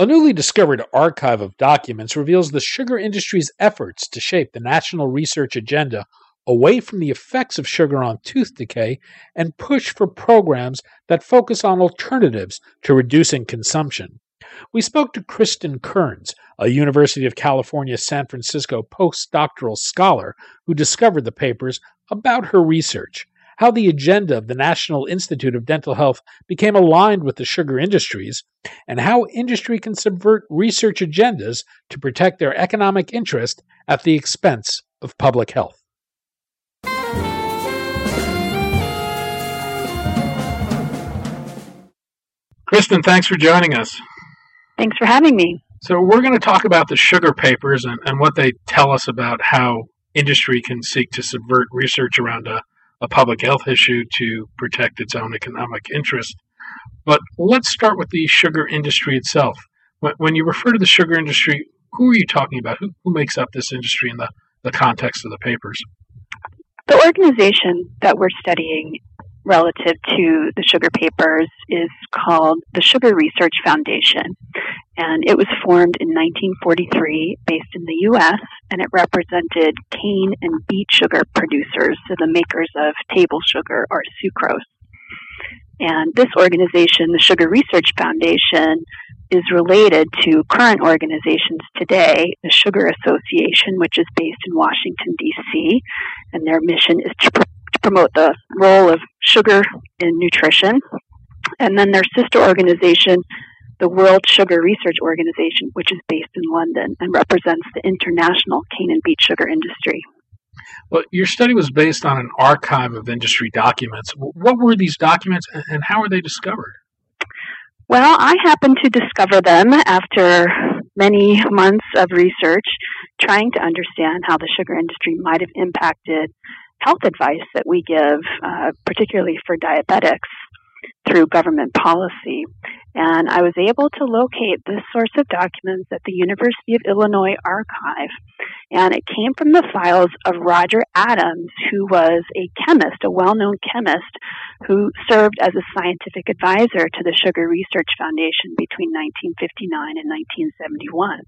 A newly discovered archive of documents reveals the sugar industry's efforts to shape the national research agenda away from the effects of sugar on tooth decay and push for programs that focus on alternatives to reducing consumption. We spoke to Cristin Kearns, a University of California San Francisco postdoctoral scholar who discovered the papers, about her research how the agenda of the National Institute of Dental Health became aligned with the sugar industries, and how industry can subvert research agendas to protect their economic interest at the expense of public health. Cristin, thanks for joining us. Thanks for having me. So, we're going to talk about the sugar papers and, and what they tell us about how industry can seek to subvert research around a a public health issue to protect its own economic interest. But let's start with the sugar industry itself. When you refer to the sugar industry, who are you talking about? Who, who makes up this industry in the, the context of the papers? The organization that we're studying relative to the sugar papers is called the Sugar Research Foundation. And it was formed in 1943 based in the U.S. and it represented cane and beet sugar producers, so the makers of table sugar or sucrose. And this organization, the Sugar Research Foundation, is related to current organizations today, the Sugar Association, which is based in Washington, D.C., and their mission is to, promote the role of sugar in nutrition. And then their sister organization, the World Sugar Research Organization, which is based in London and represents the international cane and beet sugar industry. Well, your study was based on an archive of industry documents. What were these documents and how were they discovered? Well, I happened to discover them after many months of research trying to understand how the sugar industry might have impacted health advice that we give, uh, particularly for diabetics through government policy. And I was able to locate this source of documents at the University of Illinois archive. And it came from the files of Roger Adams, who was a chemist, a well known chemist, who served as a scientific advisor to the Sugar Research Foundation between 1959 and 1971.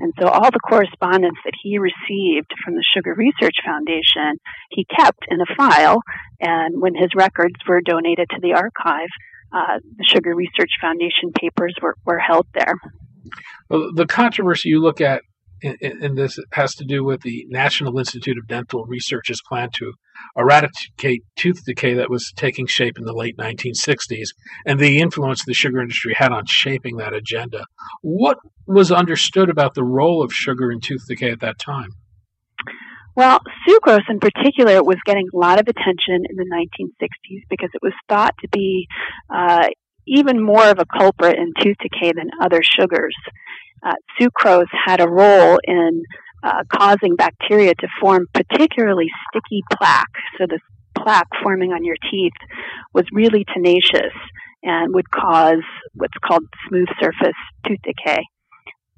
And so all the correspondence that he received from the Sugar Research Foundation, he kept in a file. And when his records were donated to the archive, uh, the Sugar Research Foundation papers were, were held there. Well, the controversy you look at in, in, this has to do with the National Institute of Dental Research's plan to eradicate tooth decay that was taking shape in the late 1960s and the influence the sugar industry had on shaping that agenda. What was understood about the role of sugar in tooth decay at that time? Well, sucrose in particular was getting a lot of attention in the 1960s because it was thought to be uh, even more of a culprit in tooth decay than other sugars. Uh, sucrose had a role in uh, causing bacteria to form particularly sticky plaque. So the plaque forming on your teeth was really tenacious and would cause what's called smooth surface tooth decay.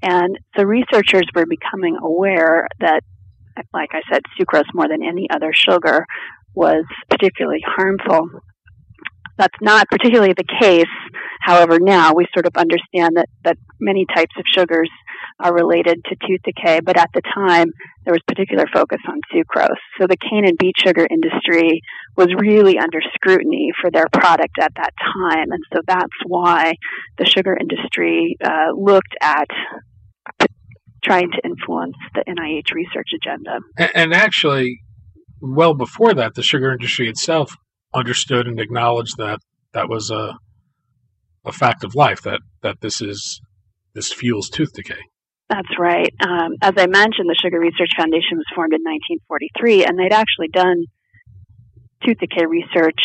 And so researchers were becoming aware that like I said, sucrose more than any other sugar was particularly harmful. That's not particularly the case. However, now we sort of understand that, that many types of sugars are related to tooth decay, but at the time there was particular focus on sucrose. So the cane and beet sugar industry was really under scrutiny for their product at that time, and so that's why the sugar industry uh, looked at trying to influence the NIH research agenda. And, and actually, well before that, the sugar industry itself understood and acknowledged that that was a a fact of life that that this is this fuels tooth decay. That's right. Um, as I mentioned, the Sugar Research Foundation was formed in 1943, and they'd actually done tooth decay research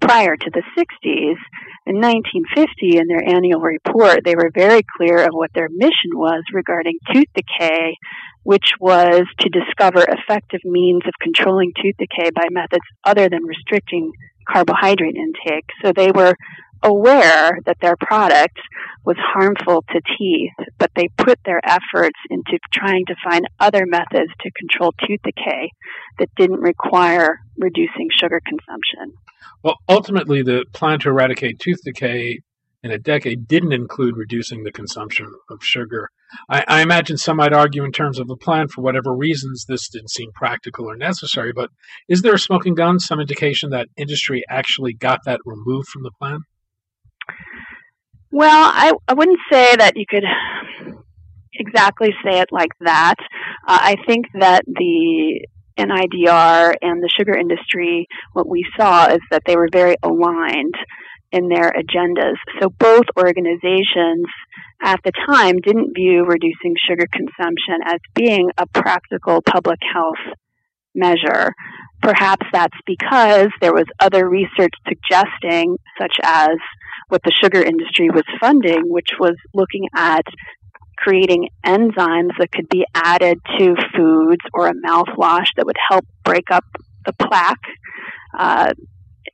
prior to the 60s. In 1950, in their annual report, they were very clear of what their mission was regarding tooth decay, which was to discover effective means of controlling tooth decay by methods other than restricting carbohydrate intake. So they were aware that their product was harmful to teeth, but they put their efforts into trying to find other methods to control tooth decay that didn't require reducing sugar consumption. Well, ultimately, the plan to eradicate tooth decay in a decade didn't include reducing the consumption of sugar. I, I, imagine some might argue, in terms of a plan, for whatever reasons, this didn't seem practical or necessary. But is there a smoking gun, some indication that industry actually got that removed from the plan? Well, I, I wouldn't say that you could exactly say it like that. Uh, I think that the NIDR and the sugar industry, what we saw is that they were very aligned in their agendas. So both organizations at the time didn't view reducing sugar consumption as being a practical public health measure. Perhaps that's because there was other research suggesting, such as what the sugar industry was funding, which was looking at creating enzymes that could be added to foods or a mouthwash that would help break up the plaque. Uh,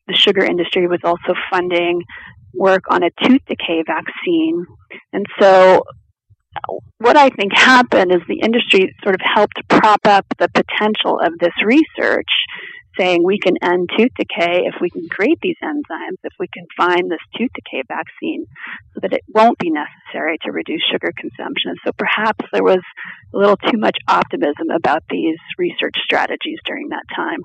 the sugar industry was also funding work on a tooth decay vaccine. And so what I think happened is the industry sort of helped prop up the potential of this research saying we can end tooth decay if we can create these enzymes, if we can find this tooth decay vaccine so that it won't be necessary to reduce sugar consumption. So perhaps there was a little too much optimism about these research strategies during that time.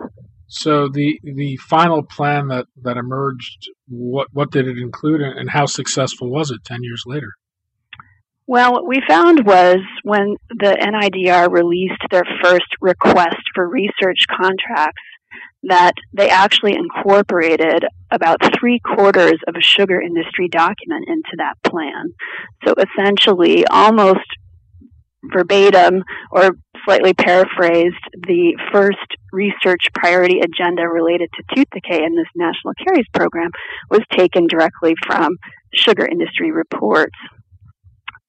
So the the final plan that, that emerged, what what did it include and how successful was it ten years later? Well, what we found was when the NIDR released their first request for research contracts that they actually incorporated about three quarters of a sugar industry document into that plan. So essentially, almost verbatim or slightly paraphrased, the first research priority agenda related to tooth decay in this national caries program was taken directly from sugar industry reports.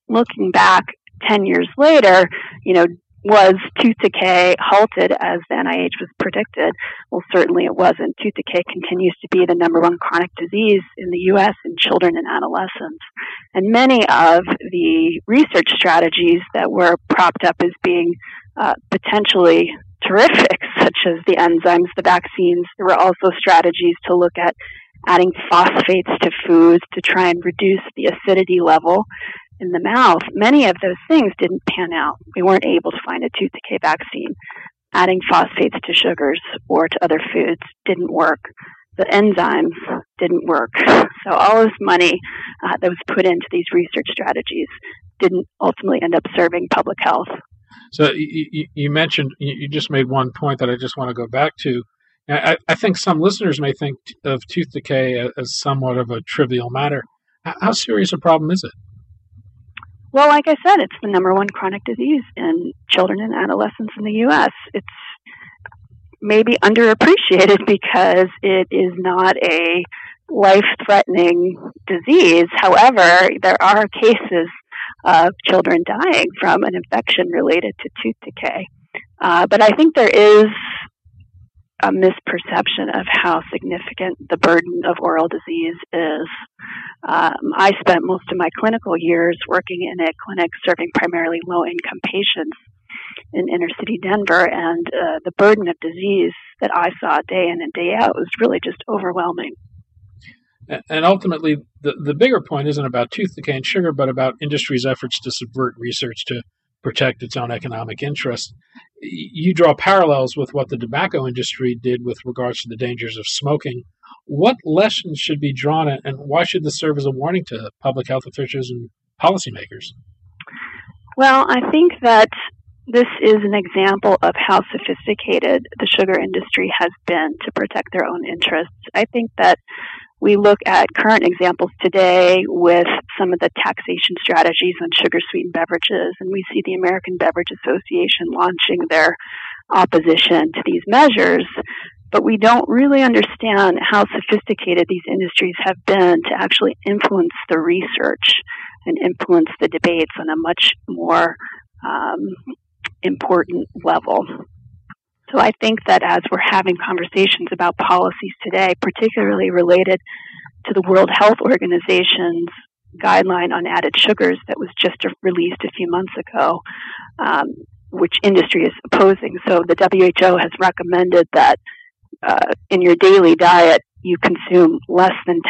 Looking back 10 years later, you know, was tooth decay halted as the NIH was predicted? Well, certainly it wasn't. Tooth decay continues to be the number one chronic disease in the U.S. in children and adolescents. And many of the research strategies that were propped up as being uh, potentially terrific, such as the enzymes, the vaccines, there were also strategies to look at adding phosphates to foods to try and reduce the acidity level in the mouth, many of those things didn't pan out. We weren't able to find a tooth decay vaccine. Adding phosphates to sugars or to other foods didn't work. The enzymes didn't work. So all this money uh, that was put into these research strategies didn't ultimately end up serving public health. So you, you mentioned, you just made one point that I just want to go back to. I, I think some listeners may think of tooth decay as somewhat of a trivial matter. How serious a problem is it? Well, like I said, it's the number one chronic disease in children and adolescents in the U.S. It's maybe underappreciated because it is not a life threatening disease. However, there are cases of children dying from an infection related to tooth decay. Uh, but I think there is a misperception of how significant the burden of oral disease is. Um, I spent most of my clinical years working in a clinic serving primarily low income patients in inner city Denver, and uh, the burden of disease that I saw day in and day out was really just overwhelming. And ultimately, the, the bigger point isn't about tooth decay and sugar, but about industry's efforts to subvert research to protect its own economic interests. You draw parallels with what the tobacco industry did with regards to the dangers of smoking. What lessons should be drawn, and why should this serve as a warning to public health officials and policymakers? Well, I think that this is an example of how sophisticated the sugar industry has been to protect their own interests. I think that we look at current examples today with some of the taxation strategies on sugar sweetened beverages, and we see the American Beverage Association launching their opposition to these measures. but we don't really understand how sophisticated these industries have been to actually influence the research and influence the debates on a much more um, important level. So I think that as we're having conversations about policies today, particularly related to the World Health Organization's guideline on added sugars that was just released a few months ago, um, which industry is opposing. So the WHO has recommended that uh, in your daily diet you consume less than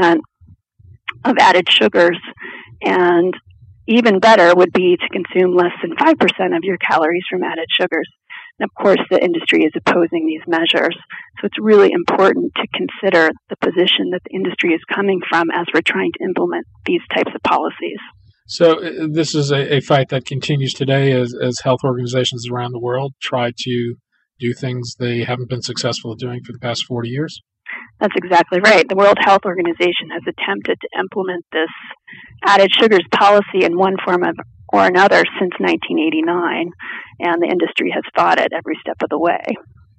10% of added sugars, and even better would be to consume less than 5% of your calories from added sugars. And of course, the industry is opposing these measures. So it's really important to consider the position that the industry is coming from as we're trying to implement these types of policies. So uh, this is a, a fight that continues today as, as health organizations around the world try to do things they haven't been successful at doing for the past 40 years? That's exactly right. The World Health Organization has attempted to implement this added sugars policy in one form of, or another since 1989, and the industry has fought it every step of the way.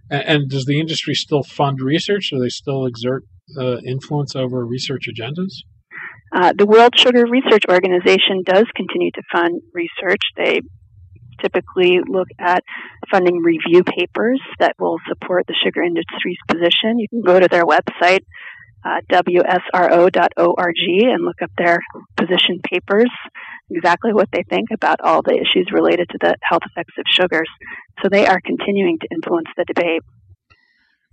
And, and does the industry still fund research? Do they still exert uh, influence over research agendas? Uh, the World Sugar Research Organization does continue to fund research. They typically look at funding review papers that will support the sugar industry's position. You can go to their website, uh, wsro.org, and look up their position papers, exactly what they think about all the issues related to the health effects of sugars. So they are continuing to influence the debate.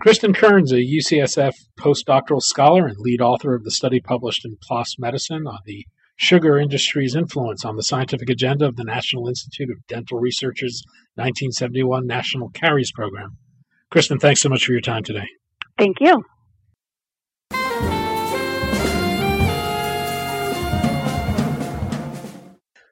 Cristin Kearns, a UCSF postdoctoral scholar and lead author of the study published in PLOS Medicine on the sugar industry's influence on the scientific agenda of the National Institute of Dental Research's 1971 National Caries Program. Cristin, thanks so much for your time today. Thank you.